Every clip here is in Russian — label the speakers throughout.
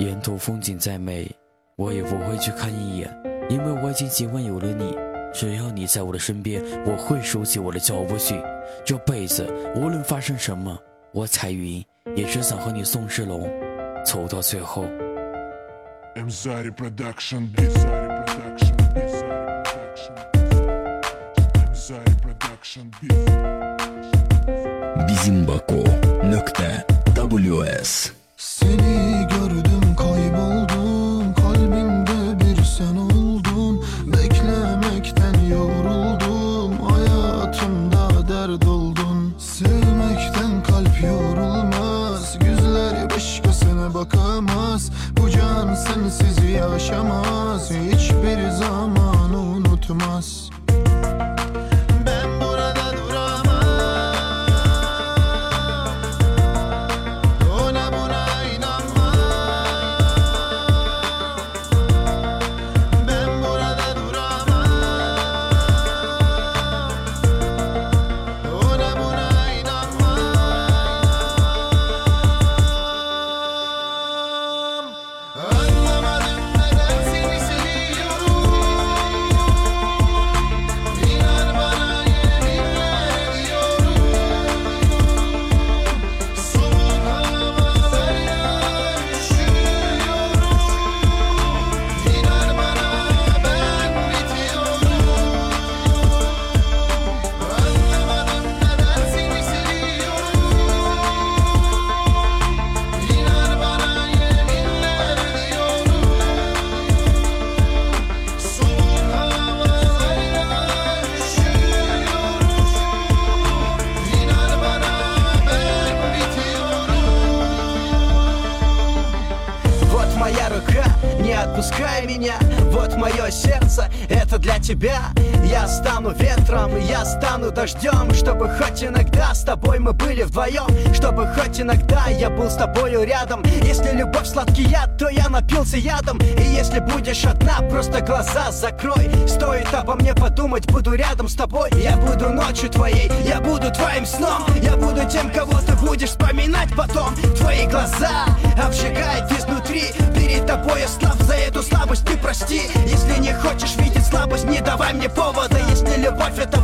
Speaker 1: 沿途风景再美，我也不会去看一眼，因为我已经习惯有了你。只要你在我的身边，我会收起我的脚步去。这辈子无论发生什么，我彩云也只想和你宋世龙走到最后。
Speaker 2: MZari Production MZari Production MZari Production
Speaker 3: Bizimbako.ws
Speaker 4: Seni Hayatımda dert oldun Sevmekten kalp yorulmaz. Yüzler başkasına bakamaz. Bu can sensiz yaşamaz. Hiçbir zaman unutmaz
Speaker 5: Вот мое сердце, это для тебя. Я стану ветром, я стану дождем Чтобы хоть иногда с тобой мы были вдвоем Чтобы хоть иногда я был с тобою рядом. Если любовь сладкий яд, то я напился ядом. И если будешь одна, просто глаза закрой. Стоит обо мне подумать, буду рядом с тобой. Я буду ночью твоей, я буду твоим сном. Я буду тем, кого ты будешь вспоминать потом. Твои глаза обжигают Слаб за эту слабость, ты прости. Если не хочешь видеть слабость, не давай мне повода. Если любовь это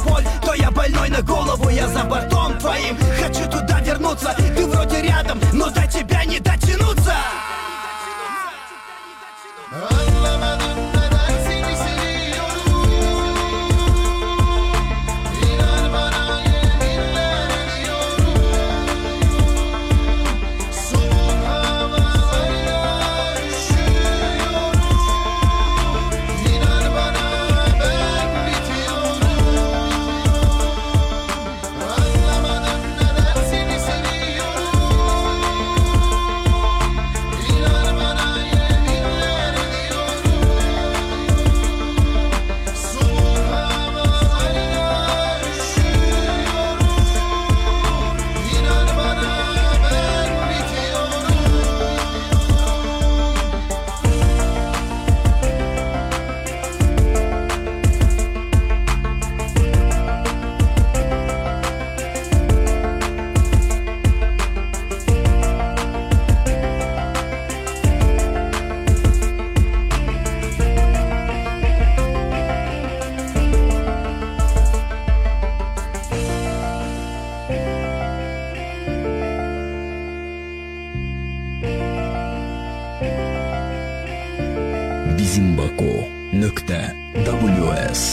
Speaker 4: Zimbako në këte
Speaker 3: WS.